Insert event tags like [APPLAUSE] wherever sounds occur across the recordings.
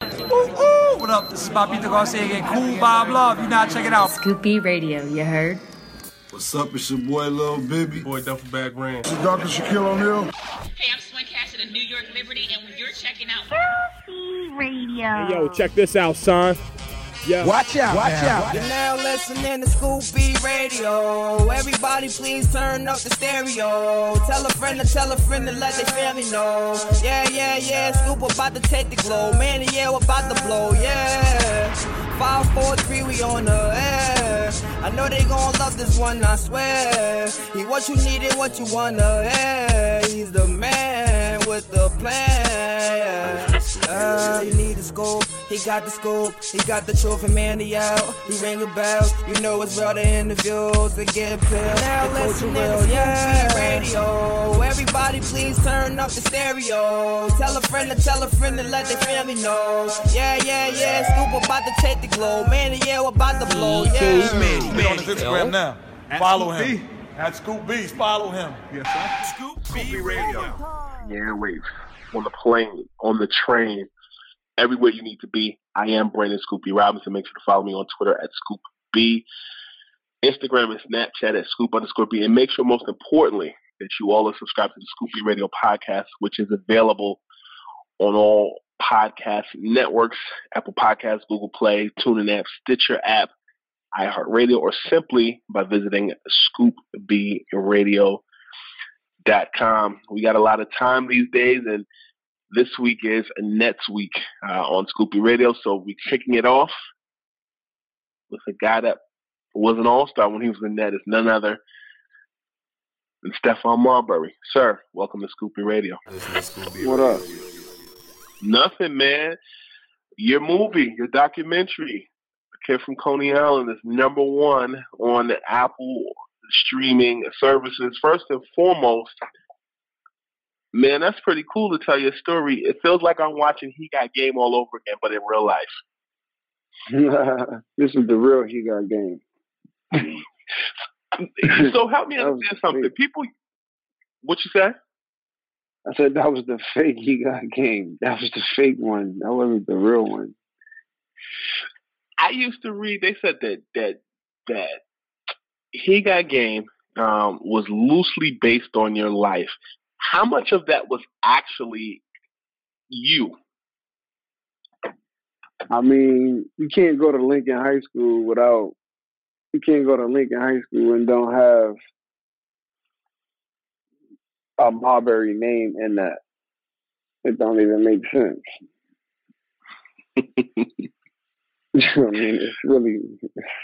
What up? This is Bobbito Garcia again. Kool Bob Love. You not check it out. Scoop B Radio, you heard? What's up? It's your boy, Lil Bibby. Boy, Duffel Bag Ran. It's Dr. Shaquille O'Neal. Hey, I'm Swin Cash of the New York Liberty, and when you're checking out Scoop B Radio. Hey, yo, check this out, son. Yeah. Watch out, watch out. You're now listening to Scoop B Radio. Everybody please turn up the stereo. Tell a friend to tell a friend to let their family know. Yeah, yeah, yeah, Scoop about to take the glow. Man, yeah, we're about to blow, yeah. Five, four, three, we on the air. I know they gon' love this one, I swear. He what you needed, what you wanna hear. He's the man with the plan. Uh, you need a scoop, he got the scoop, he got the truth and man, he out. He ring a bell, you know it's real. The interviews, they get pilled. Now the listen real, yeah. Radio, everybody please turn up the stereo. Tell a friend to tell a friend to let their family know. Yeah, yeah, yeah. Scoop about to take the glow, man, yeah, we're about to blow. Yeah, man, man. on his Instagram now. Follow him. At Scoop Beats, follow him. Yes, sir. Scoop B Radio. airwaves, on the plane, on the train, everywhere you need to be. I am Brandon Scoop B Robinson. Make sure to follow me on Twitter at Scoop B, Instagram and Snapchat at Scoop underscore B. And make sure, most importantly, that you all are subscribed to the Scoop B Radio podcast, which is available on all podcast networks Apple Podcasts, Google Play, TuneIn app, Stitcher app, iHeartRadio, or simply by visiting scoopbradio.com. We got a lot of time these days, and this week is Nets week uh, on Scoop B Radio, so we're kicking it off with a guy that was an all-star when he was in net. It's none other than Stephon Marbury. Sir, welcome to Scoop B Radio. What up? Nothing, man. Your movie, your documentary, A Kid from Coney Island, is number one on the Apple streaming services. First and foremost, man, that's pretty cool to tell your story. It feels like I'm watching He Got Game all over again, but in real life. [LAUGHS] this is the real He Got Game. [LAUGHS] so help me understand something. fake. People, what you say? I said that was the fake He Got Game. That was the fake one. That wasn't the real one. I used to read. They said that that that he got game um, was loosely based on your life. How much of that was actually you? I mean, you can't go to Lincoln High School without you can't go to Lincoln High School and don't have a Marbury name in that. It don't even make sense. [LAUGHS] [LAUGHS] I mean, it's really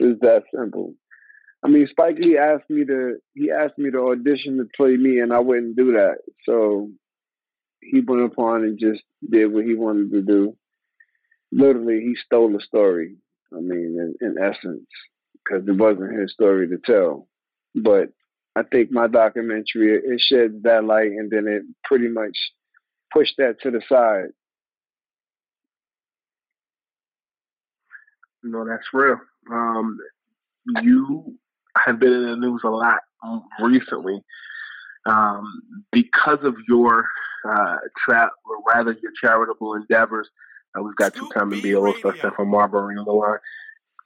it's that simple. I mean, Spike Lee asked me to he asked me to audition to play me, and I wouldn't do that. So he went upon and just did what he wanted to do. Literally, he stole the story. I mean, in, in essence, because it wasn't his story to tell. But I think my documentary it sheds that light, and then it pretty much pushed that to the side. No, that's real. Um, you have been in the news a lot recently um, because of your uh, trap, or rather your charitable endeavors. Uh, we've got two-time NBA All-Star Stephon Marbury on the line.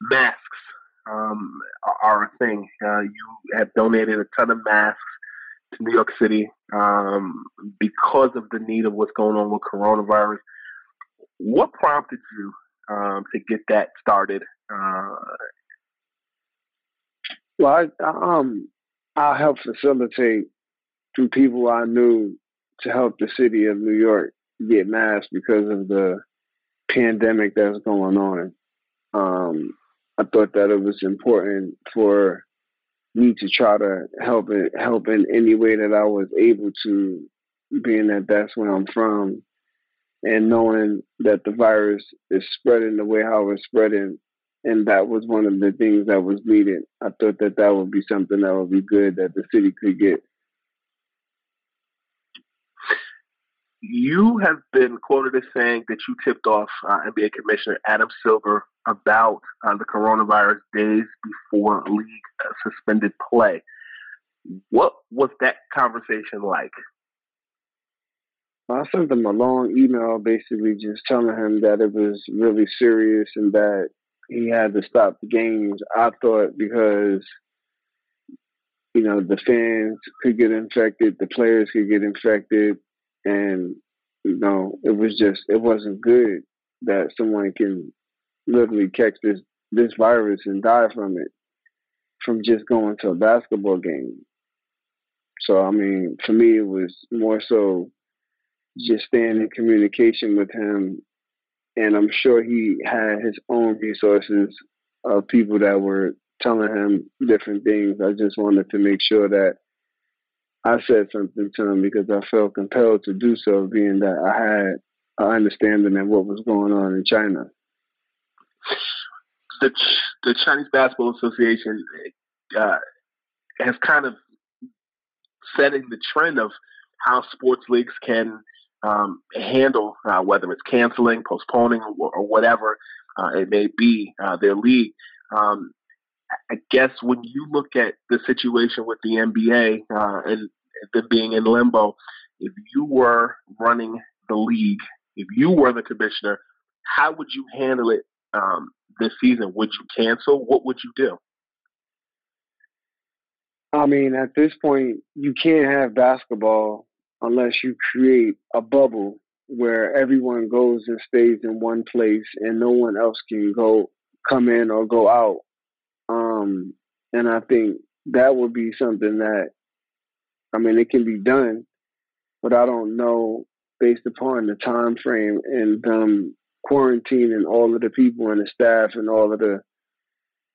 Masks um, are a thing. Uh, you have donated a ton of masks to New York City um, because of the need of what's going on with coronavirus. What prompted you um, to get that started? Uh, well, I, um, I helped facilitate through people I knew to help the city of New York get masks because of the pandemic that's going on. Um, I thought that it was important for me to try to help it help in any way that I was able to, being that that's where I'm from, and knowing that the virus is spreading the way how it's spreading, and that was one of the things that was needed. I thought that that would be something that would be good that the city could get. You have been quoted as saying that you tipped off uh, NBA Commissioner Adam Silver about uh, the coronavirus days before league suspended play. What was that conversation like? I sent him a long email basically just telling him that it was really serious and that he had to stop the games. I thought because, you know, the fans could get infected, the players could get infected, and you know it was just it wasn't good that someone can literally catch this this virus and die from it from just going to a basketball game. So I mean, for me, it was more so just staying in communication with him, and I'm sure he had his own resources of people that were telling him different things. I just wanted to make sure that I said something to him because I felt compelled to do so, being that I had an understanding of what was going on in China. The the Chinese Basketball Association uh, has kind of setting the trend of how sports leagues can um, handle uh, whether it's canceling, postponing, or, or whatever uh, it may be uh, their league. Um, I guess when you look at the situation with the NBA uh, and them being in limbo, if you were running the league, if you were the commissioner, how would you handle it um, this season? Would you cancel? What would you do? I mean, at this point, you can't have basketball unless you create a bubble where everyone goes and stays in one place and no one else can go come in or go out. Um, and I think that would be something that, I mean, it can be done, but I don't know based upon the time frame and um, and all of the people and the staff and all of the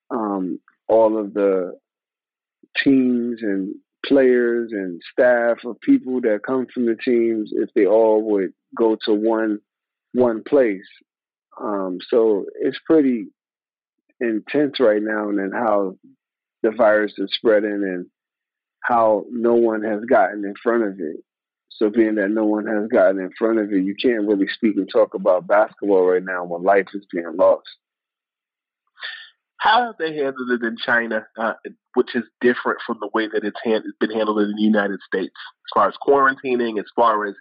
um, all of the teams and players and staff of people that come from the teams if they all would go to one one place. Um, so it's pretty intense right now and then how the virus is spreading and how no one has gotten in front of it. So being that no one has gotten in front of it, you can't really speak and talk about basketball right now when life is being lost. How have they handled it in China, uh, which is different from the way that it's hand- been handled in the United States, as far as quarantining, as far as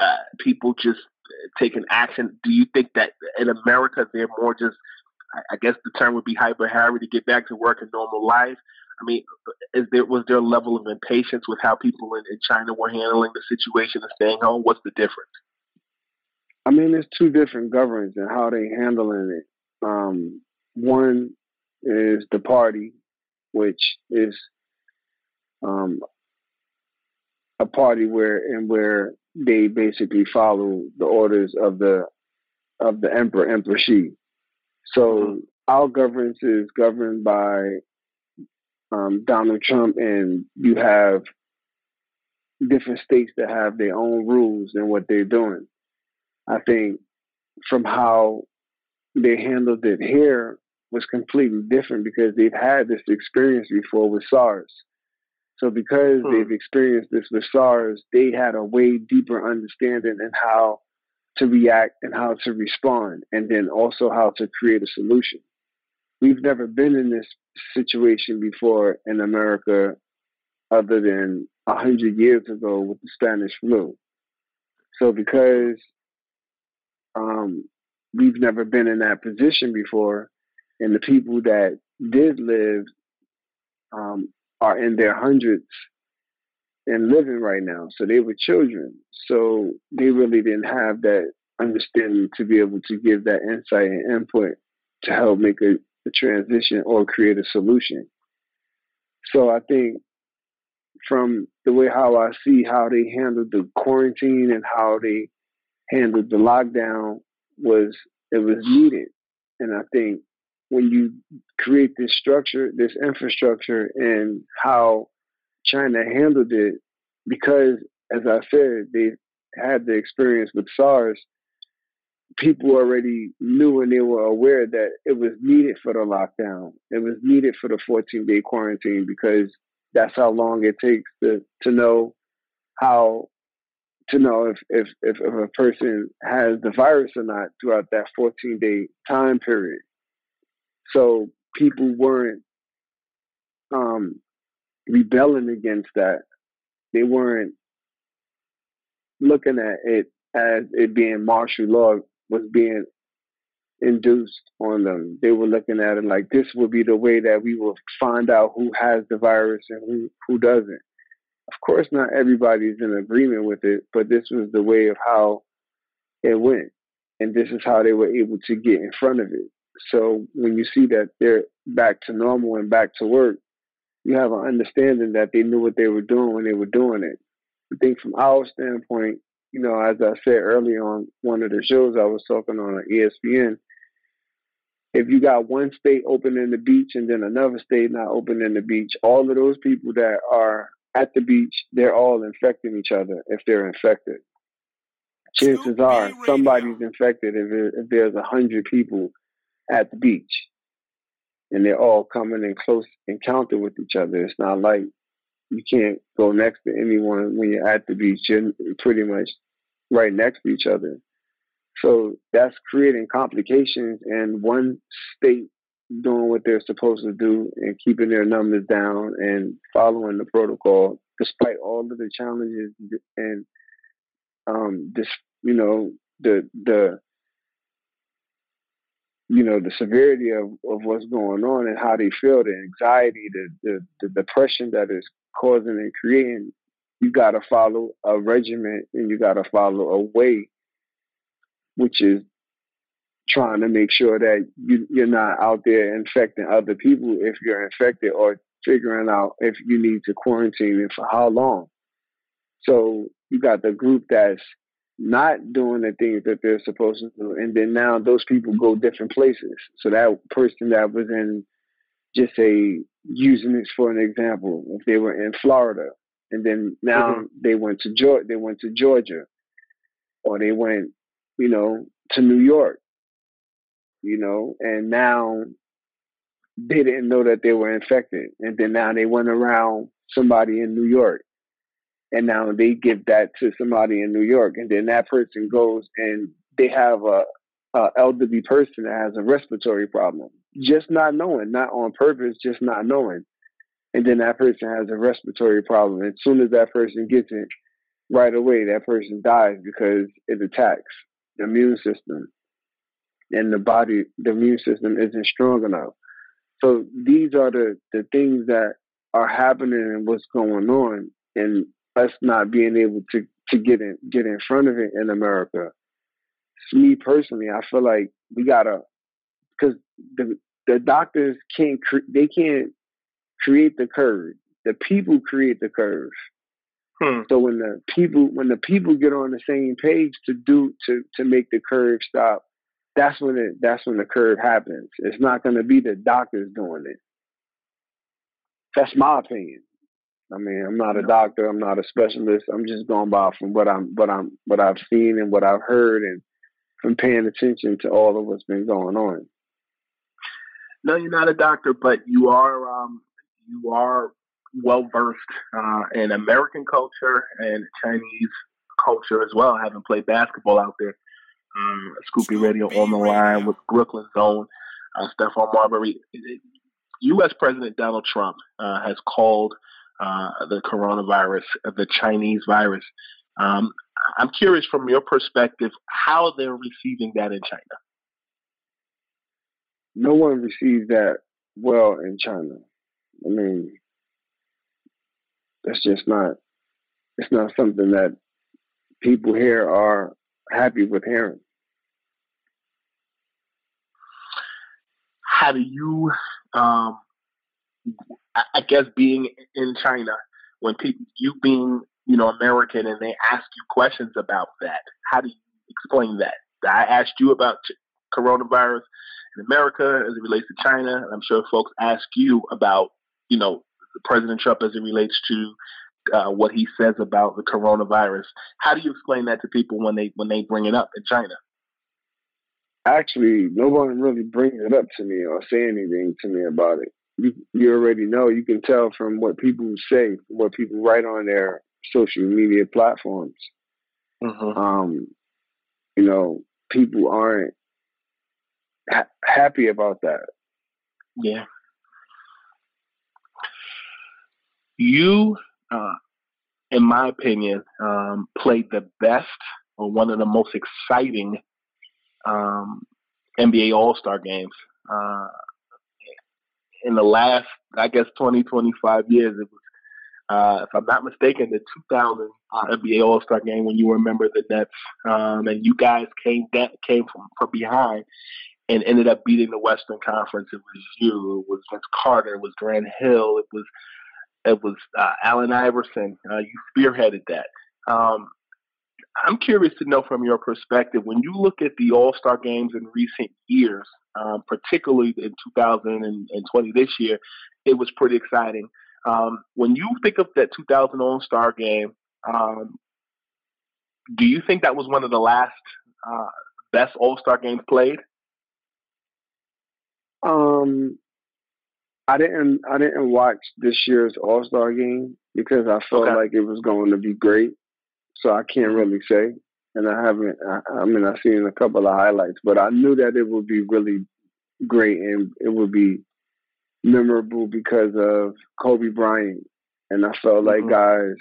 uh, people just taking action? Do you think that in America they're more just, I guess the term would be hyper harry to get back to work and normal life? I mean, is there was there a level of impatience with how people in, in China were handling the situation and staying home? What's the difference? I mean, there's two different governments and how they handling it. Um, one is the party, which is um, a party where and where they basically follow the orders of the of the emperor Emperor Xi. So mm-hmm. our governance is governed by um, Donald Trump, and you have different states that have their own rules and what they're doing. I think from how they handled it here was completely different because they've had this experience before with SARS. So because Hmm. they've experienced this with SARS, they had a way deeper understanding in how to react and how to respond, and then also how to create a solution. We've never been in this situation before in America, other than a hundred years ago with the Spanish flu. So because um, we've never been in that position before, and the people that did live um, are in their hundreds and living right now. So they were children. So they really didn't have that understanding to be able to give that insight and input to help make a, a transition or create a solution. So I think from the way how I see how they handled the quarantine and how they handled the lockdown was it was needed. And I think when you create this structure, this infrastructure and how China handled it, because as I said, they had the experience with SARS, people already knew and they were aware that it was needed for the lockdown. It was needed for the 14 day quarantine because that's how long it takes to, to know how to know if, if, if, a person has the virus or not throughout that 14 day time period. So people weren't um, rebelling against that. They weren't looking at it as it being martial law was being induced on them. They were looking at it like this will be the way that we will find out who has the virus and who, who doesn't. Of course, not everybody's in agreement with it, but this was the way of how it went. And this is how they were able to get in front of it. So when you see that they're back to normal and back to work, you have an understanding that they knew what they were doing when they were doing it. I think from our standpoint, you know, as I said earlier on one of the shows I was talking on on ESPN, if you got one state opening the beach and then another state not opening the beach, all of those people that are at the beach, they're all infecting each other if they're infected. Chances are somebody's infected if, it, if there's a hundred people at the beach and they're all coming in close encounter with each other. It's not like you can't go next to anyone when you're at the beach. You're pretty much right next to each other. So that's creating complications and one state doing what they're supposed to do and keeping their numbers down and following the protocol despite all of the challenges and um this you know the the you know the severity of, of what's going on and how they feel the anxiety the, the the depression that is causing and creating you got to follow a regimen and you got to follow a way which is trying to make sure that you, you're not out there infecting other people if you're infected or figuring out if you need to quarantine and for how long. So you got the group that's not doing the things that they're supposed to do. And then now those people go different places. So that person that was in, just say, using this for an example, if they were in Florida and then now mm-hmm. they went to Georgia, they went to Georgia or they went, you know, to New York you know, and now they didn't know that they were infected. And then now they went around somebody in New York. And now they give that to somebody in New York. And then that person goes and they have a, a elderly person that has a respiratory problem. Just not knowing, not on purpose, just not knowing. And then that person has a respiratory problem. As soon as that person gets it, right away that person dies because it attacks the immune system and the body, the immune system isn't strong enough. So these are the, the things that are happening and what's going on, and us not being able to, to get in get in front of it in America. Me personally, I feel like we gotta because the the doctors can't cre- they can't create the curve. The people create the curve. Hmm. So when the people when the people get on the same page to do to to make the curve stop, that's when it that's when the curve happens. It's not going to be the doctors doing it. That's my opinion. I mean, I'm not a doctor. I'm not a specialist. I'm just going by from what I'm what I'm what I've seen and what I've heard, and from paying attention to all of what's been going on. No, you're not a doctor, but you are um, you are well versed uh, in American culture and Chinese culture as well, having played basketball out there. Um, Scoop B Radio on the line with Brooklyn Zone, uh, Stephon Marbury. U.S. President Donald Trump uh, has called uh, the coronavirus the Chinese virus. Um, I'm curious from your perspective how they're receiving that in China. No one receives that well in China. I mean, that's just not. It's not something that people here are happy with hearing. How do you, um, I guess, being in China, when people, you being, you know, American, and they ask you questions about that, how do you explain that? I asked you about coronavirus in America as it relates to China, and I'm sure folks ask you about, you know, President Trump as it relates to uh, what he says about the coronavirus. How do you explain that to people when they when they bring it up in China? Actually, no one really brings it up to me or say anything to me about it. You, you already know. You can tell from what people say, what people write on their social media platforms. Mm-hmm. Um, you know, people aren't ha- happy about that. Yeah. You uh, in my opinion, um, played the best or one of the most exciting um, NBA All Star games. Uh, in the last, I guess, 20, 25 years, it was, uh, if I'm not mistaken, the 2000 uh, NBA All Star game when you remember the Nets, um, and you guys came came from, from behind and ended up beating the Western Conference. It was you, it was Vince Carter, it was Grant Hill, it was it was uh, Allen Iverson. Uh, you spearheaded that. Um, I'm curious to know from your perspective when you look at the All Star games in recent years, um, particularly in 2020 this year, it was pretty exciting. Um, when you think of that 2000 All Star game, um, do you think that was one of the last uh, best All Star games played? Um, I didn't I didn't watch this year's All Star game because I felt okay. like it was going to be great. So I can't really say, and I haven't. I, I mean, I've seen a couple of highlights, but I knew that it would be really great and it would be memorable because of Kobe Bryant. And I felt like mm-hmm. guys,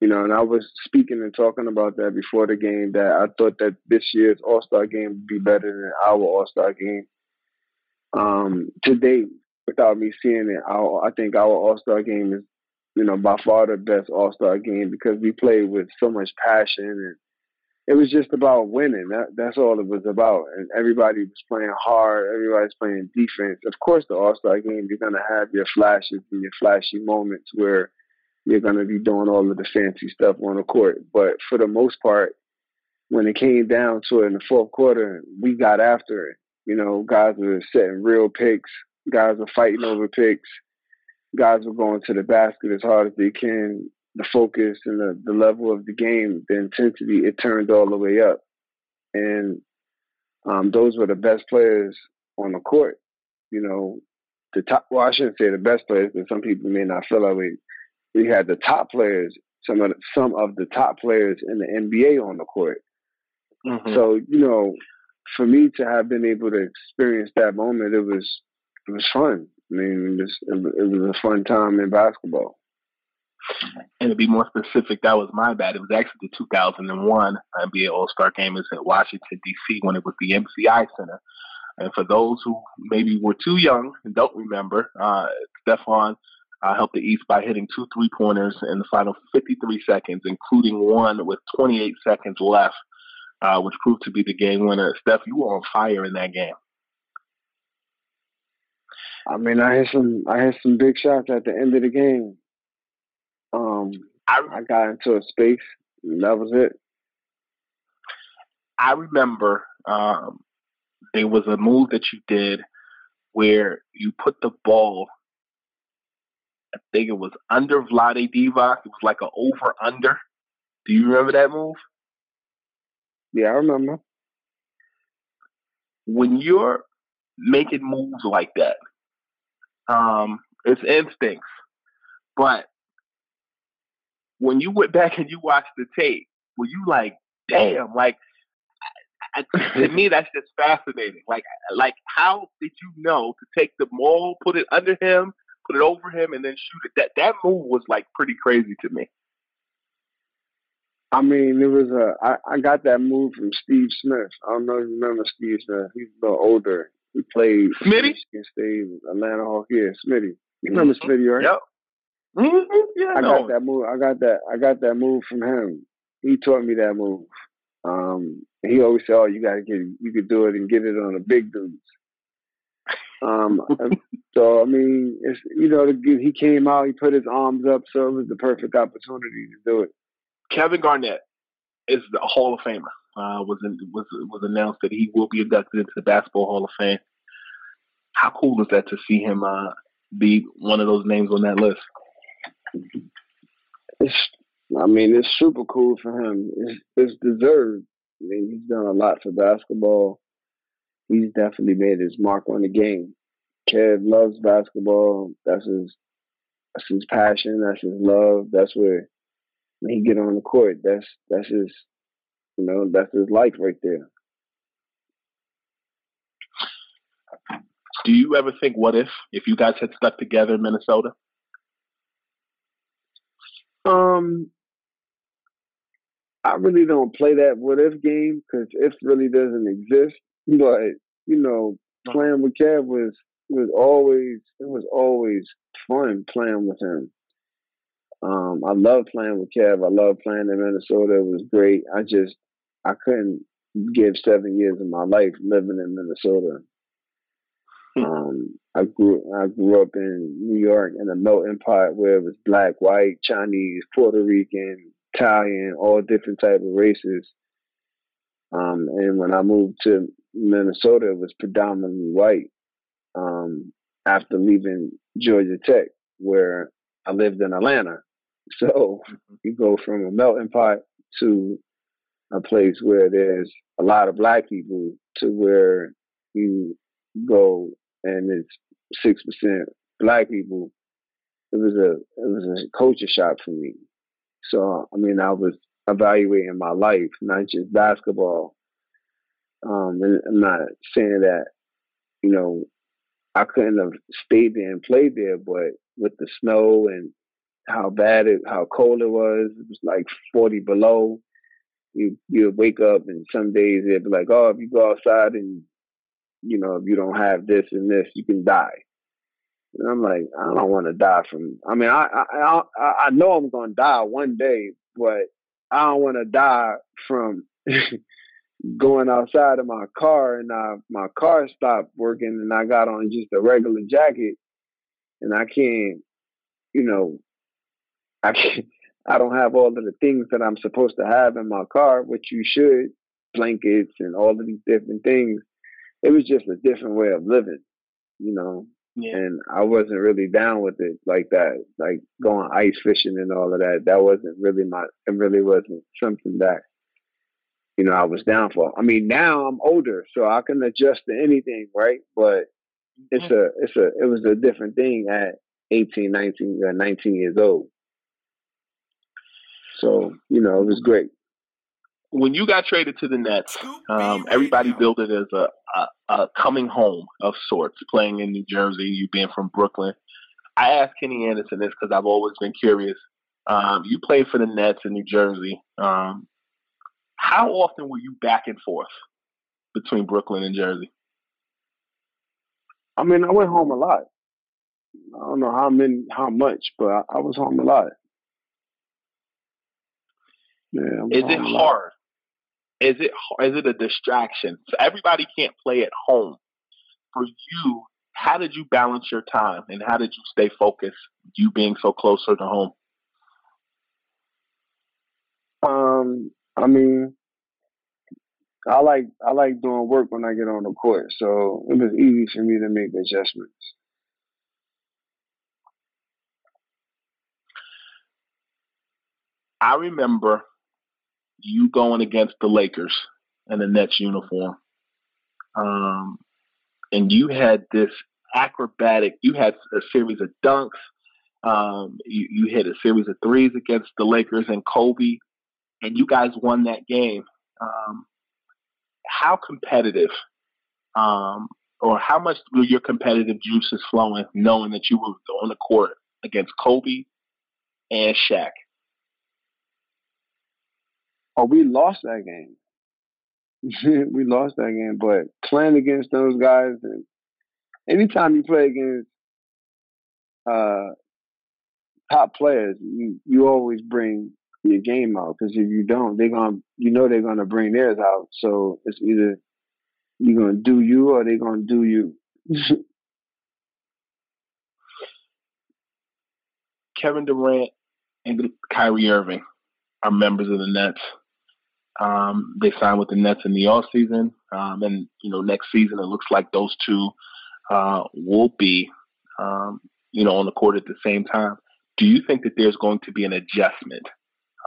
you know, and I was speaking and talking about that before the game that I thought that this year's All Star game would be better than our All Star game. Um, to date, without me seeing it, I, I think our All Star game is, you know, by far the best All Star game because we played with so much passion and it was just about winning. That, that's all it was about. And everybody was playing hard. Everybody's playing defense. Of course, the All Star game, you're gonna have your flashes and your flashy moments where you're gonna be doing all of the fancy stuff on the court. But for the most part, when it came down to it in the fourth quarter, we got after it. You know, guys were setting real picks. Guys were fighting over picks. Guys were going to the basket as hard as they can. The focus and the, the level of the game, the intensity, it turned all the way up. And um, those were the best players on the court. You know, the top, well, I shouldn't say the best players, but some people may not feel that way. We had the top players, some of the, some of the top players in the NBA on the court. Mm-hmm. So, you know, for me to have been able to experience that moment, it was it was fun. I mean, it was, it was a fun time in basketball. And to be more specific, that was my bad. It was actually the 2001 NBA All Star Game is at Washington D.C. when it was the MCI Center. And for those who maybe were too young and don't remember, uh, Stephon uh, helped the East by hitting two three pointers in the final 53 seconds, including one with 28 seconds left, uh, which proved to be the game winner. Steph, you were on fire in that game. I mean, I had some I had some big shots at the end of the game. Um, I, I got into a space, and that was it. I remember um, there was a move that you did where you put the ball. I think it was under Vlade Divac. It was like an over under. Do you remember that move? Yeah, I remember. When you're making moves like that, um, it's instincts. But when you went back and you watched the tape, were you like, damn, like to me that's just fascinating. Like like how did you know to take the ball, put it under him, put it over him, and then shoot it? That that move was like pretty crazy to me. I mean, it was a. I, I got that move from Steve Smith. I don't know if you remember Steve Smith. He's a little older. He played Smitty, Michigan State, Atlanta Hawks. Yeah, Smitty. You remember mm-hmm. Smitty, right? Yep. Mm-hmm. Yeah, I got that move. I got that. I got that move from him. He taught me that move. Um, he always said, "Oh, you got to get. You could do it and get it on the big dudes." Um, [LAUGHS] so I mean, it's you know, he came out, he put his arms up, so it was the perfect opportunity to do it. Kevin Garnett is the Hall of Famer. Uh, was was was announced that he will be inducted into the Basketball Hall of Fame. How cool is that to see him uh, be one of those names on that list? It's, I mean, it's super cool for him. It's, it's deserved. I mean, he's done a lot for basketball. He's definitely made his mark on the game. Kev loves basketball. That's his that's his passion. That's his love. That's where when he get on the court, that's that's his you know, that's his life right there. Do you ever think what if if you guys had stuck together in Minnesota? Um I really don't play that what if game because if really doesn't exist. But you know, playing with Kev was was always it was always fun playing with him. Um, I love playing with Kev. I love playing in Minnesota. It was great. I just I couldn't give seven years of my life living in Minnesota. Hmm. Um, I grew I grew up in New York in a melting pot where it was black, white, Chinese, Puerto Rican, Italian, all different type of races. Um, and when I moved to Minnesota, it was predominantly white. Um, after leaving Georgia Tech, where I lived in Atlanta, so mm-hmm. you go from a melting pot to a place where there's a lot of black people to where you go and it's six percent black people. It was a it was a culture shock for me. So I mean, I was evaluating my life, not just basketball. Um, and I'm not saying that you know I couldn't have stayed there and played there, but with the snow and how bad it, how cold it was, it was like 40 below. You you wake up and some days they'd be like, oh, if you go outside and you know if you don't have this and this, you can die. And I'm like, I don't want to die from. I mean, I I I, I know I'm gonna die one day, but I don't want to die from [LAUGHS] going outside of my car and I, my car stopped working and I got on just a regular jacket and I can't, you know, I can't, I don't have all of the things that I'm supposed to have in my car, which you should, blankets and all of these different things. It was just a different way of living, you know. Yeah. And I wasn't really down with it like that, like going ice fishing and all of that. That wasn't really my. It really wasn't something that, you know, I was down for. I mean, now I'm older, so I can adjust to anything, right? But it's mm-hmm. a, it's a, it was a different thing at 18, 19, uh, 19 years old. So you know, it was great. When you got traded to the Nets, um, everybody billed it as a, a, a coming home of sorts, playing in New Jersey, you being from Brooklyn. I asked Kenny Anderson this because I've always been curious. Um, you played for the Nets in New Jersey. Um, how often were you back and forth between Brooklyn and Jersey? I mean, I went home a lot. I don't know how many, how much, but I, I was home a lot. Yeah, is it hard? Is it is it a distraction? So everybody can't play at home. For you, how did you balance your time, and how did you stay focused? You being so closer to home. Um, I mean, I like I like doing work when I get on the court, so it was easy for me to make adjustments. I remember you going against the Lakers in the Nets uniform. Um, and you had this acrobatic, you had a series of dunks, Um, you, you hit a series of threes against the Lakers and Kobe, and you guys won that game. Um, how competitive, um, or how much were your competitive juices flowing, knowing that you were on the court against Kobe and Shaq? Oh, we lost that game. [LAUGHS] we lost that game, but playing against those guys, and anytime you play against uh, top players, you you always bring your game out because if you don't, they're gonna you know they're gonna bring theirs out. So it's either you're gonna do you or they're gonna do you. [LAUGHS] Kevin Durant and Kyrie Irving are members of the Nets. Um, they signed with the Nets in the off season, um, and you know next season it looks like those two uh, will be um, you know on the court at the same time. Do you think that there's going to be an adjustment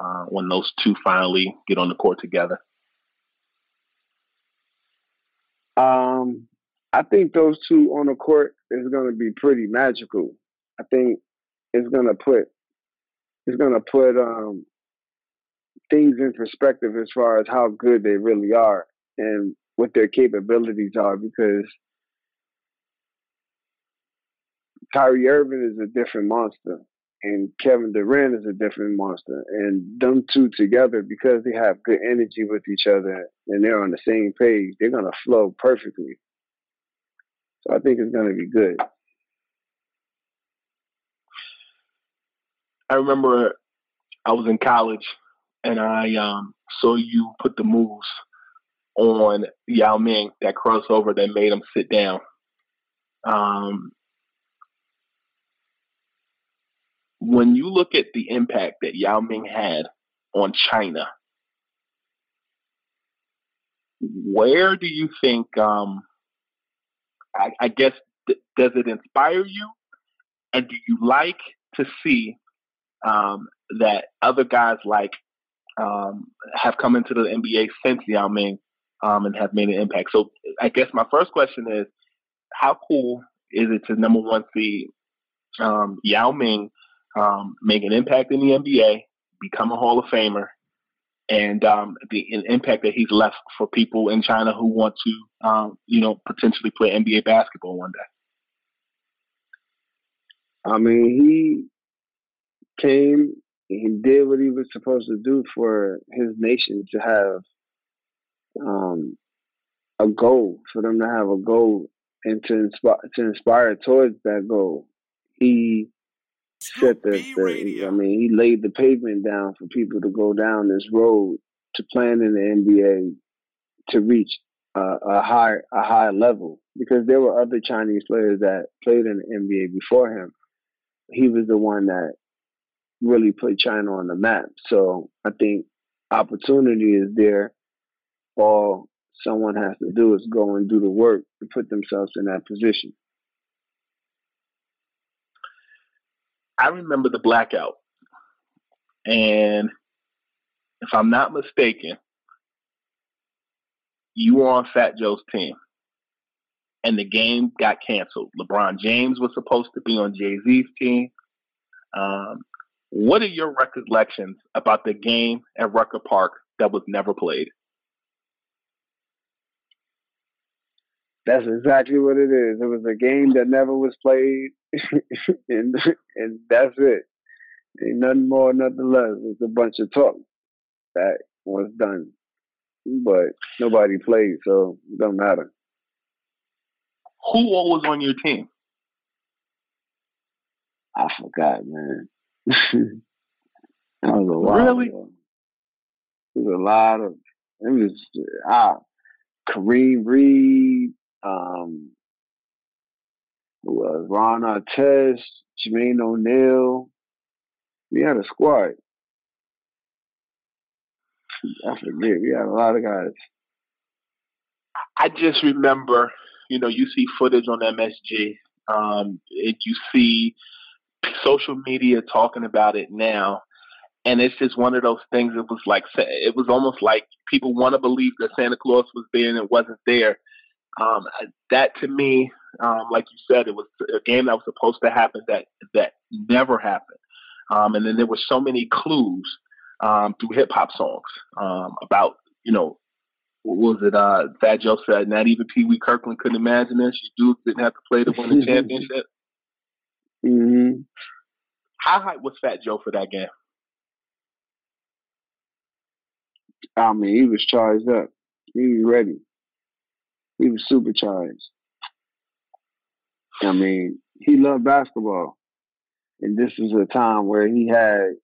uh, when those two finally get on the court together? Um, I think those two on the court is going to be pretty magical. I think it's going to put it's going to put um, things in perspective as far as how good they really are and what their capabilities are because Kyrie Irving is a different monster and Kevin Durant is a different monster. And them two together, because they have good energy with each other and they're on the same page, they're gonna flow perfectly. So I think it's gonna be good. I remember I was in college and I um, saw you put the moves on Yao Ming, that crossover that made him sit down. Um, when you look at the impact that Yao Ming had on China, where do you think? Um, I, I guess th- does it inspire you, and do you like to see um, that other guys like um, have come into the NBA since Yao Ming um, and have made an impact? So I guess my first question is, how cool is it to number one see um, Yao Ming um, make an impact in the NBA, become a Hall of Famer, and um, the impact that he's left for people in China who want to, um, you know, potentially play NBA basketball one day. I mean, he came, he did what he was supposed to do for his nation to have um, a goal, for them to have a goal and to inspire to inspire towards that goal. He set the, the I mean, he laid the pavement down for people to go down this road to playing in the NBA to reach uh, a high a high level because there were other Chinese players that played in the NBA before him. He was the one that really put China on the map. So I think opportunity is there. All someone has to do is go and do the work to put themselves in that position. I remember the blackout. And if I'm not mistaken, you were on Fat Joe's team. And the game got canceled. LeBron James was supposed to be on Jay Z's team. Um, what are your recollections about the game at Rucker Park that was never played? That's exactly what it is. It was a game that never was played, [LAUGHS] and and that's it. Ain't nothing more, nothing less. It's a bunch of talk that was done, but nobody played, so it don't matter. Who was on your team? I forgot, man. [LAUGHS] that was a lot. Really? It was a lot of. It was ah, Kareem Reid, um, who was Ron Artest, Jermaine O'Neal. We had a squad. I forget. We had a lot of guys. I just remember, you know, you see footage on MSG. Um, and you see social media talking about it now, and it's just one of those things. It was like it was almost like people want to believe that Santa Claus was there and it wasn't there. Um, that to me Um, like you said, it was a game that was supposed to happen that that never happened. Um, and then there were so many clues um, through hip hop songs um, about, you know, what was it? Uh, Fat Joe said, not even Pee Wee Kirkland couldn't imagine this. You dudes didn't have to play to win the [LAUGHS] championship. Mm-hmm. How high was Fat Joe for that game? I mean, he was charged up. He was ready. He was supercharged. I mean, he loved basketball, and this was a time where he had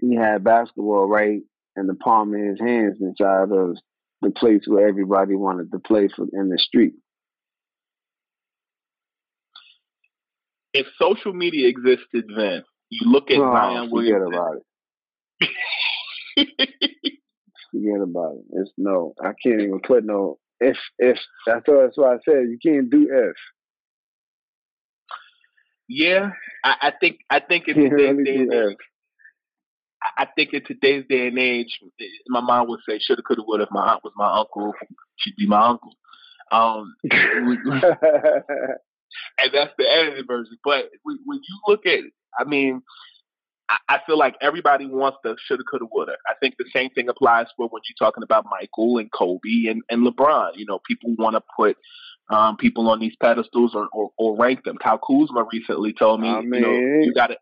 he had basketball right in the palm of his hands inside of the place where everybody wanted to play for in the street. If social media existed then, you look at oh, Zion forget Williamson. about it. [LAUGHS] forget about it. It's no. I can't even put no if if. That's all. That's why I said you can't do if. Yeah, I, I think I think in today's really day and age, I I think in today's day and age, my mom would say shoulda, coulda, woulda. If my aunt was my uncle, she'd be my uncle. Um, [LAUGHS] we- [LAUGHS] and that's the edited version. But when, you look at, I mean, I, feel like everybody wants the shoulda, coulda, woulda. I think the same thing applies for when you're talking about Michael and Kobe and, and LeBron. You know, people want to put um, people on these pedestals or, or, or rank them. Kyle Kuzma recently told me, I you know, you got to.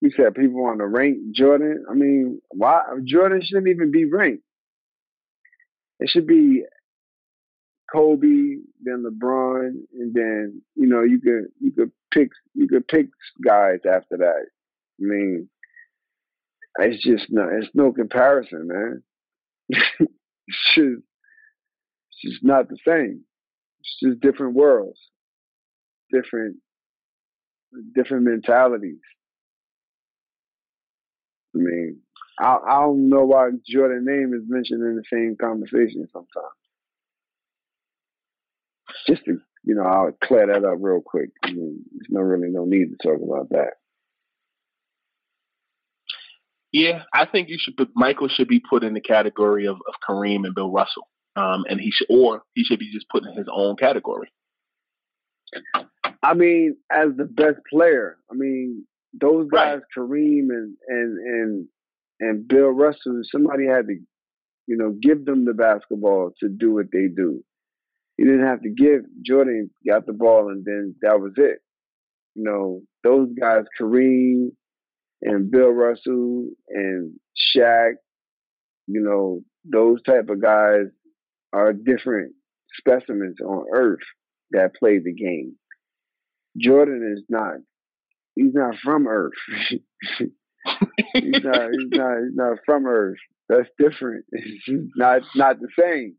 You said people want to rank Jordan. I mean, why Jordan shouldn't even be ranked. It should be Kobe, then LeBron, and then you know you could you could pick you could pick guys after that. I mean, it's just no it's no comparison, man. [LAUGHS] it's just it's just not the same. It's just different worlds, different different mentalities. I mean, I, I don't know why Jordan name is mentioned in the same conversation sometimes. Just to, you know, I'll clear that up real quick. I mean, there's no really no need to talk about that. Yeah, I think you should put Michael should be put in the category of, of Kareem and Bill Russell, um, and he should, or he should be just put in his own category. I mean, as the best player, I mean, those guys, Kareem and and and and Bill Russell, somebody had to, you know, give them the basketball to do what they do. You didn't have to give Jordan got the ball and then that was it. You know, those guys, Kareem and Bill Russell and Shaq, you know, those type of guys are different specimens on earth that play the game. Jordan is not. He's not from Earth. [LAUGHS] he's not. He's not. He's not from Earth. That's different. It's [LAUGHS] not not the same.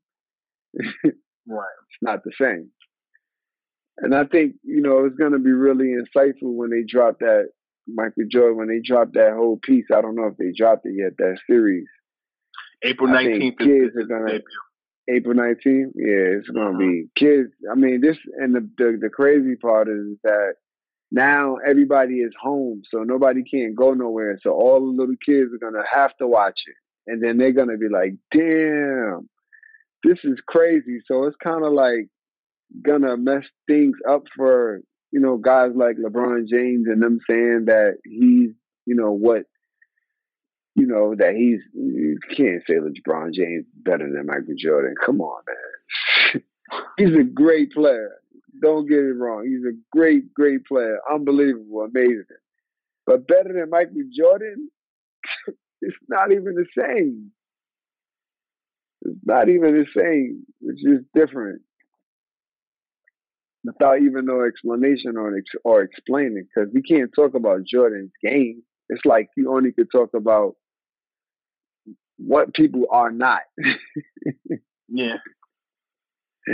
[LAUGHS] right. It's not the same. And I think you know it's going to be really insightful when they drop that Michael Jordan when they drop that whole piece. I don't know if they dropped it yet. That series. April I think nineteenth. Kids are gonna. April 19th? Yeah, it's gonna be kids. I mean, this and the, the the crazy part is that now everybody is home, so nobody can't go nowhere. So all the little kids are gonna have to watch it, and then they're gonna be like, "Damn, this is crazy." So it's kind of like gonna mess things up for you know guys like LeBron James and them saying that he's you know what you know that he's you can't say LeBron James better than Michael Jordan. Come on, man. [LAUGHS] he's a great player. Don't get it wrong. He's a great, great player. Unbelievable, amazing. But better than Michael Jordan, [LAUGHS] it's not even the same. It's not even the same. It's just different. Without even no explanation or ex- or explaining, because we can't talk about Jordan's game. It's like you only could talk about what people are not. [LAUGHS] Yeah. so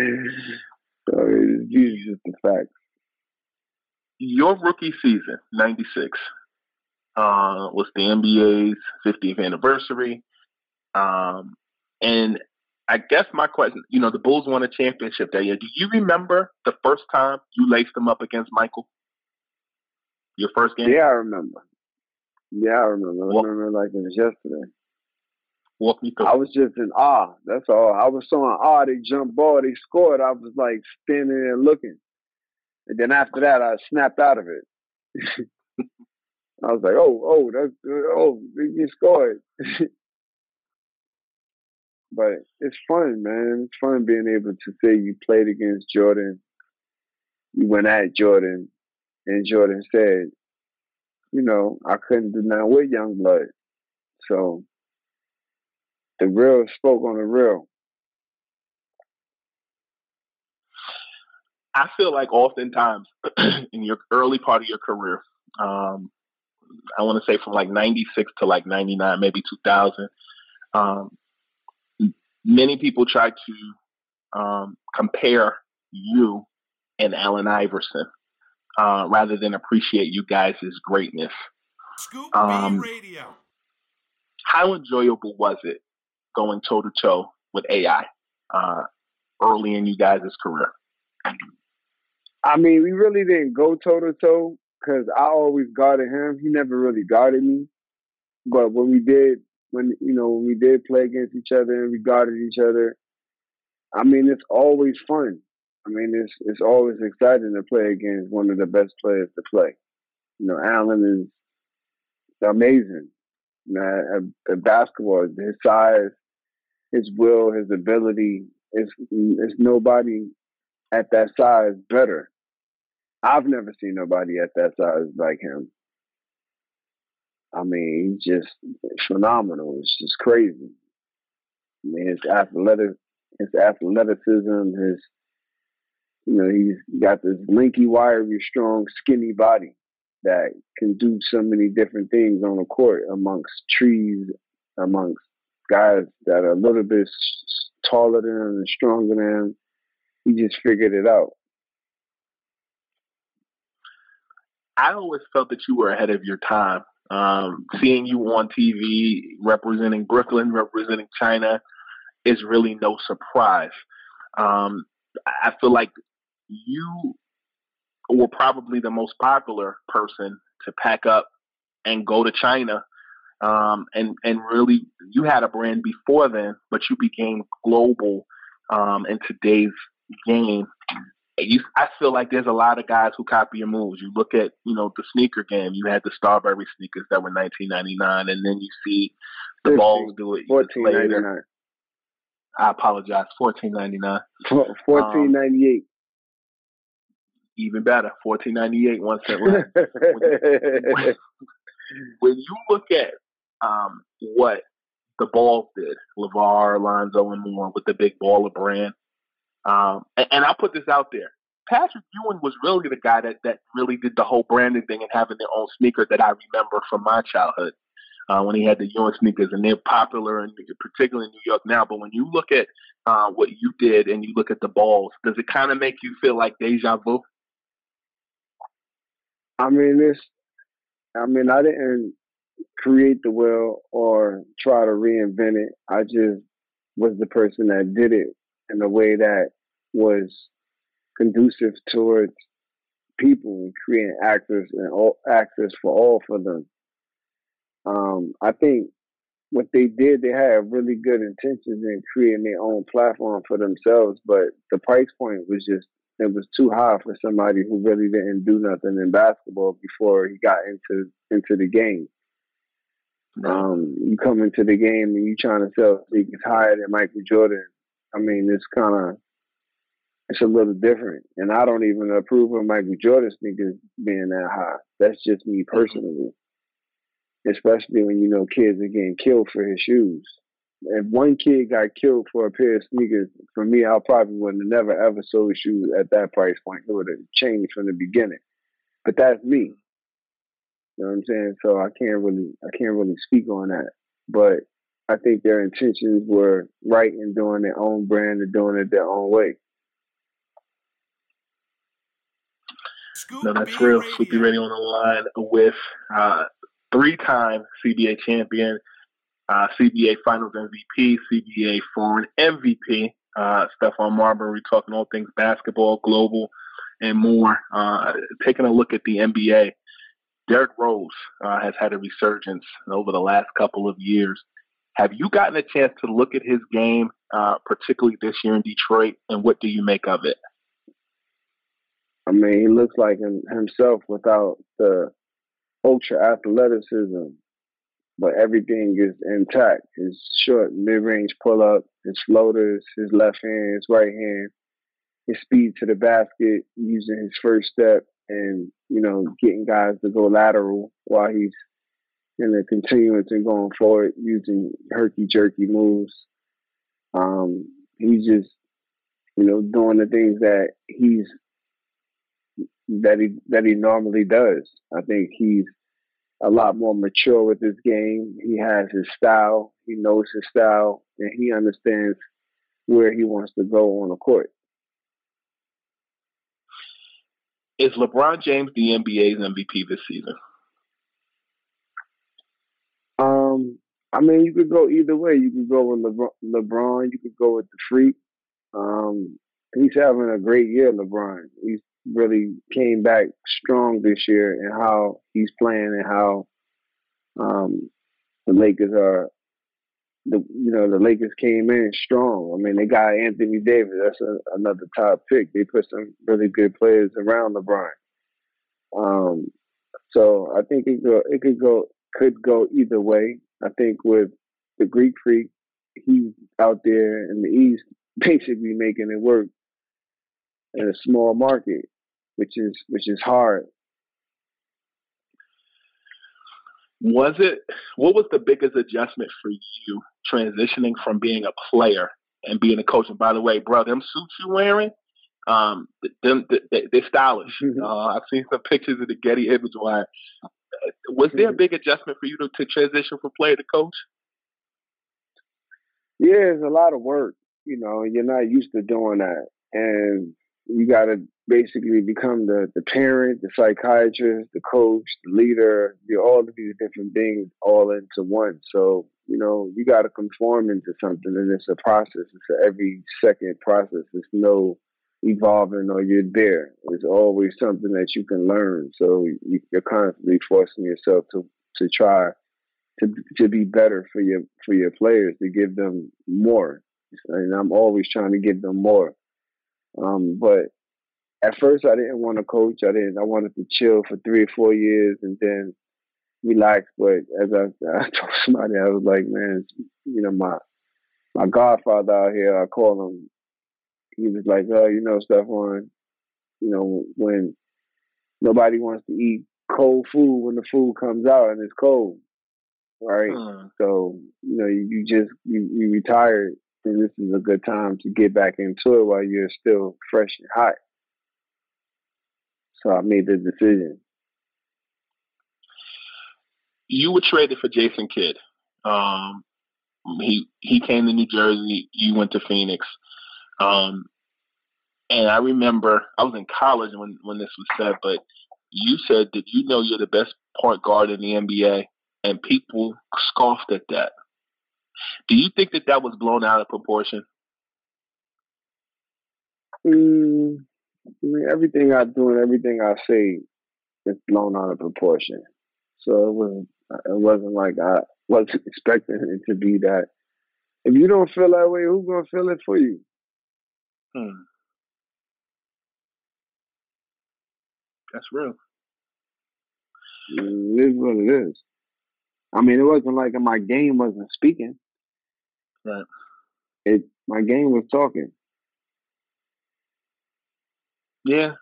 it's these are just the facts. Your rookie season, '96, uh, was the NBA's 50th anniversary, um, and I guess my question, you know, the Bulls won a championship that year. Do you remember the first time you laced them up against Michael? Your first game? Yeah, I remember. Yeah, I remember. I remember like it was yesterday. Walk me through. I was just in awe. That's all. I was so in awe. They jumped ball. They scored. I was like standing there looking. And then after that, I snapped out of it. [LAUGHS] I was like, oh, oh, that's oh, you scored. [LAUGHS] but it's fun, man. It's fun being able to say you played against Jordan. You went at Jordan, and Jordan said, you know, I couldn't nothing with young blood. So the real spoke on the real. I feel like oftentimes [CLEARS THROAT] in your early part of your career, um, I want to say from like 96 to like 99, maybe 2000, um, many people try to um, compare you and Allen Iverson uh, rather than appreciate you guys' greatness. Scoop Um, B Radio. How enjoyable was it going toe to toe with AI uh, early in you guys' career? I mean, we really didn't go toe to toe because I always guarded him. He never really guarded me. But when we did, when you know, when we did play against each other and we guarded each other, I mean, it's always fun. I mean, it's it's always exciting to play against one of the best players to play. You know, Allen is amazing. You know, at basketball, his size, his will, his ability, it's it's nobody at that size better. I've never seen nobody at that size like him. I mean, he's just phenomenal. It's just crazy. I mean, his athletic, his athleticism, his you know, he's got this linky, wiry, strong, skinny body that can do so many different things on the court amongst trees, amongst guys that are a little bit taller than him and stronger than him. He just figured it out. I always felt that you were ahead of your time. Um, seeing you on TV representing Brooklyn, representing China, is really no surprise. Um, I feel like you were probably the most popular person to pack up and go to China. Um, and and really, you had a brand before then, but you became global um, in today's game. You, I feel like there's a lot of guys who copy your moves. You look at, you know, the sneaker game. You had the Starbury sneakers that were 1999, and then you see the balls do it years later. I apologize, 14.99. Fourteen ninety eight. Even better, 14.98. One cent less. [LAUGHS] when, when you look at um, what the Balls did, LeVar, Alonzo, and more with the big baller brand, um, and, and I'll put this out there. Patrick Ewing was really the guy that, that really did the whole branding thing and having their own sneaker that I remember from my childhood uh, when he had the Ewing sneakers, and they're popular, and particularly in New York now. But when you look at uh, what you did and you look at the balls, does it kind of make you feel like deja vu? I mean, this. I mean, I didn't create the wheel or try to reinvent it. I just was the person that did it in a way that was conducive towards people and creating access and all access for all for them. Um, I think what they did, they had really good intentions in creating their own platform for themselves, but the price point was just it was too high for somebody who really didn't do nothing in basketball before he got into into the game. Um, you come into the game and you trying to sell sneakers higher than Michael Jordan. I mean, it's kind of it's a little different, and I don't even approve of Michael Jordan sneakers being that high. That's just me mm-hmm. personally. Especially when you know kids are getting killed for his shoes. If one kid got killed for a pair of sneakers, for me, I probably would have never ever sold shoes at that price point. It would have changed from the beginning. But that's me. You know what I'm saying? So I can't really I can't really speak on that. But I think their intentions were right in doing their own brand and doing it their own way. No, that's real. Scoop B Radio on the line with uh, three-time CBA champion, uh, CBA Finals MVP, CBA Foreign MVP, uh, Stephon Marbury, talking all things basketball, global, and more. Uh, taking a look at the NBA, Derrick Rose uh, has had a resurgence over the last couple of years. Have you gotten a chance to look at his game, uh, particularly this year in Detroit, and what do you make of it? I mean, he looks like him, himself without the ultra athleticism, but everything is intact. His short mid range pull up, his floaters, his left hand, his right hand, his speed to the basket, using his first step, and you know, getting guys to go lateral while he's in the continuance and going forward using herky jerky moves. Um, he's just, you know, doing the things that he's that he that he normally does. I think he's a lot more mature with his game. He has his style. He knows his style, and he understands where he wants to go on the court. Is LeBron James the NBA's MVP this season? Um, I mean, you could go either way. You could go with LeBron. You could go with the Freak. Um, he's having a great year, LeBron. He's really came back strong this year and how he's playing and how um, the Lakers are. The you know the Lakers came in strong. I mean they got Anthony Davis. That's a, another top pick. They put some really good players around LeBron. Um, so I think it go it could go could go either way. I think with the Greek Freak, he's out there in the East [LAUGHS] basically making it work in a small market which is which is hard. Was it what was the biggest adjustment for you transitioning from being a player and being a coach? And by the way, bro, them suits you wearing, um, them they, they're stylish. Mm-hmm. Uh, I've seen some pictures of the Getty image wire. Was there a mm-hmm. big adjustment for you to, to transition from player to coach? Yeah, it's a lot of work. You know, you're not used to doing that, and you got to basically become the, the parent, the psychiatrist, the coach, the leader, you all of these different things all into one. So, you know, you got to conform into something and it's a process. It's a every second process. It's no evolving or you're there. It's always something that you can learn. So you, you're constantly forcing yourself to, to try to, to be better for your, for your players, to give them more. And I'm always trying to give them more. Um, but at first I didn't want to coach. I didn't. I wanted to chill for three or four years and then relax. But as I, [LAUGHS] I told somebody, I was like, man, you know, my my godfather out here. I call him. He was like, oh, you know, Stephon. You know, when nobody wants to eat cold food when the food comes out and it's cold, right? Hmm. So you know, you, you just you, you retired, and this is a good time to get back into it while you're still fresh and hot. So I made the decision. You were traded for Jason Kidd. Um, he he came to New Jersey. You went to Phoenix. Um, and I remember I was in college when when this was said, but you said that you know you're the best point guard in the NBA, and people scoffed at that. Do you think that that was blown out of proportion? Mm, I mean, everything I do and everything I say is blown out of proportion. So it wasn't. It wasn't like I wasn't [LAUGHS] expecting it to be that. If you don't feel that way, who's gonna feel it for you? Hmm. That's real. It is what it is. I mean, it wasn't like my game wasn't speaking. Right. It my game was talking. Yeah.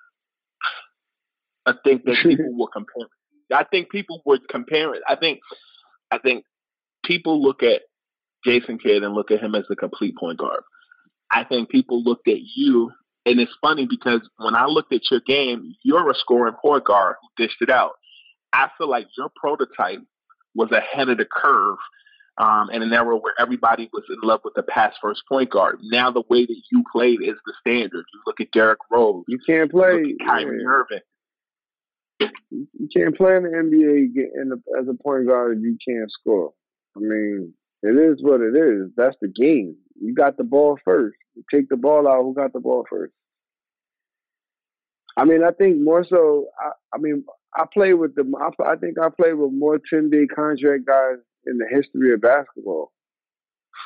I think that people [LAUGHS] were comparing. I think people were comparing. I think, I think people look at Jason Kidd and look at him as a complete point guard. I think people looked at you, and it's funny because when I looked at your game, you're a scoring point guard who dished it out. I feel like your prototype was ahead of the curve um, in an era where everybody was in love with the pass first point guard. Now the way that you played is the standard. You look at Derrick Rose. You can't play you Kyrie yeah. Irving. You can't play in the NBA in the, as a point guard if you can't score. I mean, it is what it is. That's the game. You got the ball first. You take the ball out. Who got the ball first? I mean, I think more so. I, I mean, I play with the. I, I think I play with more ten day contract guys in the history of basketball.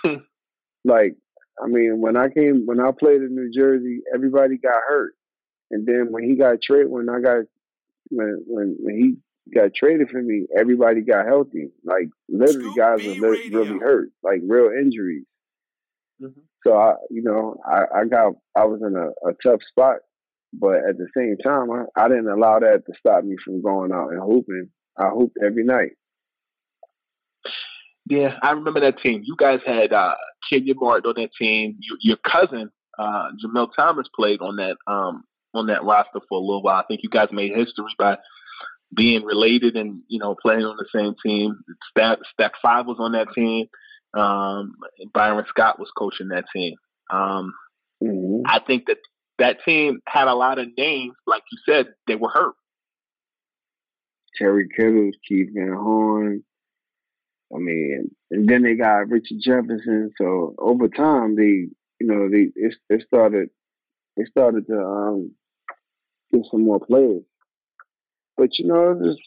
Hmm. like, I mean, when I came, when I played in New Jersey, everybody got hurt, and then when he got traded, when I got, when when when he got traded for me, everybody got healthy. Like literally, guys were li- really hurt, like real injuries. Mm-hmm. So I, you know, I, I got, I was in a, a tough spot, but at the same time, I, I didn't allow that to stop me from going out and hooping. I hooped every night. Yeah, I remember that team. You guys had uh, Kenyon Martin on that team. You, your cousin uh, Jamel Thomas played on that um, on that roster for a little while. I think you guys made history by being related and you know playing on the same team. Stack Stack Five was on that team. Um, Byron Scott was coaching that team. Um, mm-hmm. I think that that team had a lot of names, like you said, they were hurt. Kerry Kittles, Keith Van Horn, I mean, and then they got Richard Jefferson. So over time, they, you know, they it, it started, they started to um, get some more players. But you know, just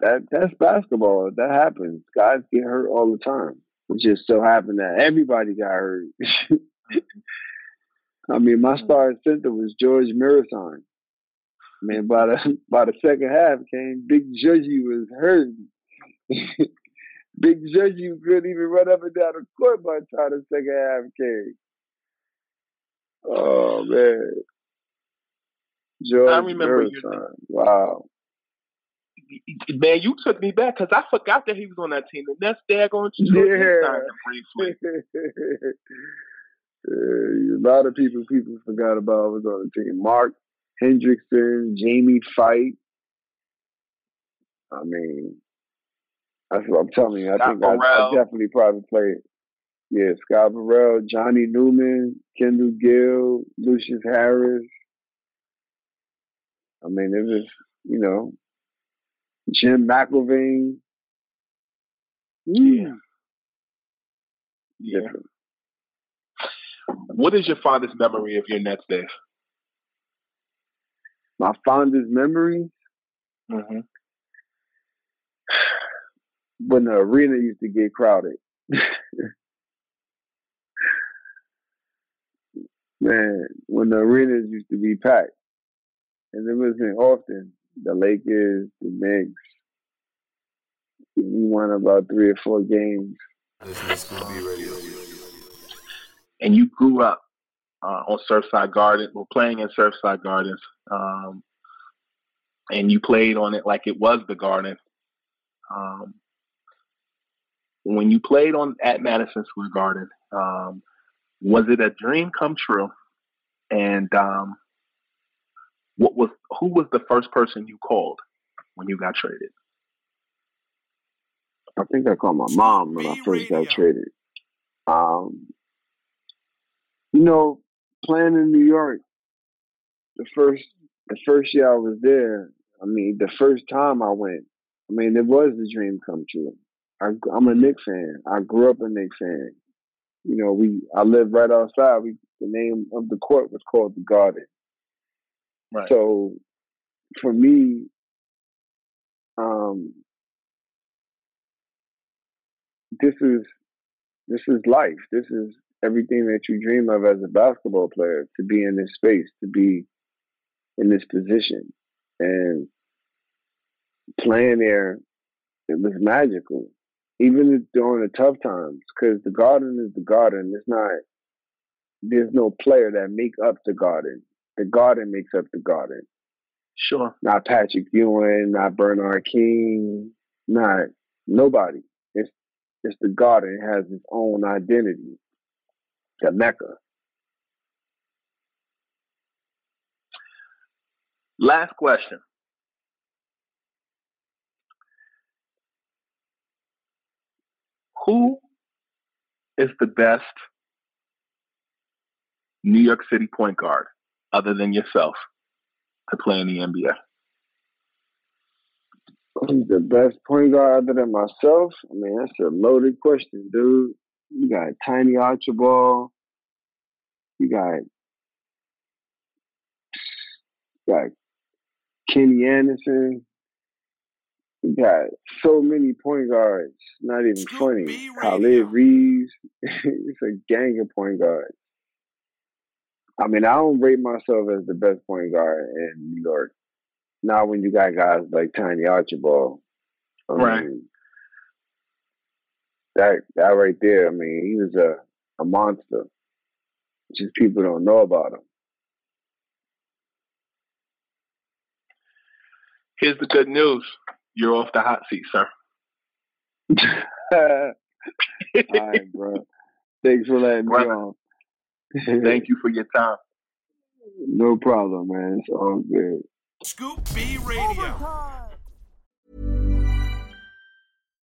that that's basketball. That happens. Guys get hurt all the time. It just so happened that everybody got hurt. [LAUGHS] I mean, my starting center was George Muresan. I mean, by the [LAUGHS] by the second half came Big Judgy was hurt. [LAUGHS] Big Judgy couldn't even run up and down the court by the time the second half came. Oh man. George I remember you. Wow. Man, you took me back because I forgot that he was on that team. The next day I go yeah. a lot of people people forgot about was on the team. Mark Hendrickson, Jamie Feick. I mean, that's what I'm telling you. I Scott think I, I, definitely probably played. Yeah, Scott Burrell, Johnny Newman, Kendall Gill, Lucius Harris. I mean, it was, you know, Jim McIlvaine. Yeah. Yeah. Different. What is your fondest memory of your Nets days? My fondest memory? Mm-hmm [SIGHS] when the arena used to get crowded. [LAUGHS] Man, when the arenas used to be packed. And it wasn't often. The Lakers, the Knicks. We won about three or four games. And you grew up uh, on Surfside Garden, well, playing in Surfside Gardens. Um, and you played on it like it was the Garden. Um, when you played on at Madison Square Garden, um, was it a dream come true? And um, what was who was the first person you called when you got traded? I think I called my mom when I first got traded. Um, you know, playing in New York, the first the first year I was there, I mean, the first time I went, I mean, it was a dream come true. I, am a Knicks fan. I grew up a Knicks fan. You know, we I lived right outside. We the name of the court was called the Garden. Right. So for me, um, this is this is life. This is everything that you dream of as a basketball player to be in this space, to be in this position, and playing there. It was magical even during the tough times, because the garden is the garden. It's not. There's no player that make up the garden. The garden makes up the garden. Sure. Not Patrick Ewing, not Bernard King, not nobody. It's it's the garden. It has its own identity. The Mecca. Last question. who is the best New York City point guard other than yourself to play in the NBA? Who's the best point guard other than myself? I mean, that's a loaded question, dude. You got Tiny Archibald. You got you got Kenny Anderson. You got so many point guards. Not even funny. Khalid Reeves. [LAUGHS] it's a gang of point guards. I mean, I don't rate myself as the best point guard in New York. Not when you got guys like Tiny Archibald. I Right. mean, that that right there. I mean, he was a a monster. Just people don't know about him. Here's the good news. You're off the hot seat, sir. [LAUGHS] All right, bro. Thanks for letting me on. Thank [LAUGHS] you for your time. No problem, man. It's all good. Scoop B Radio.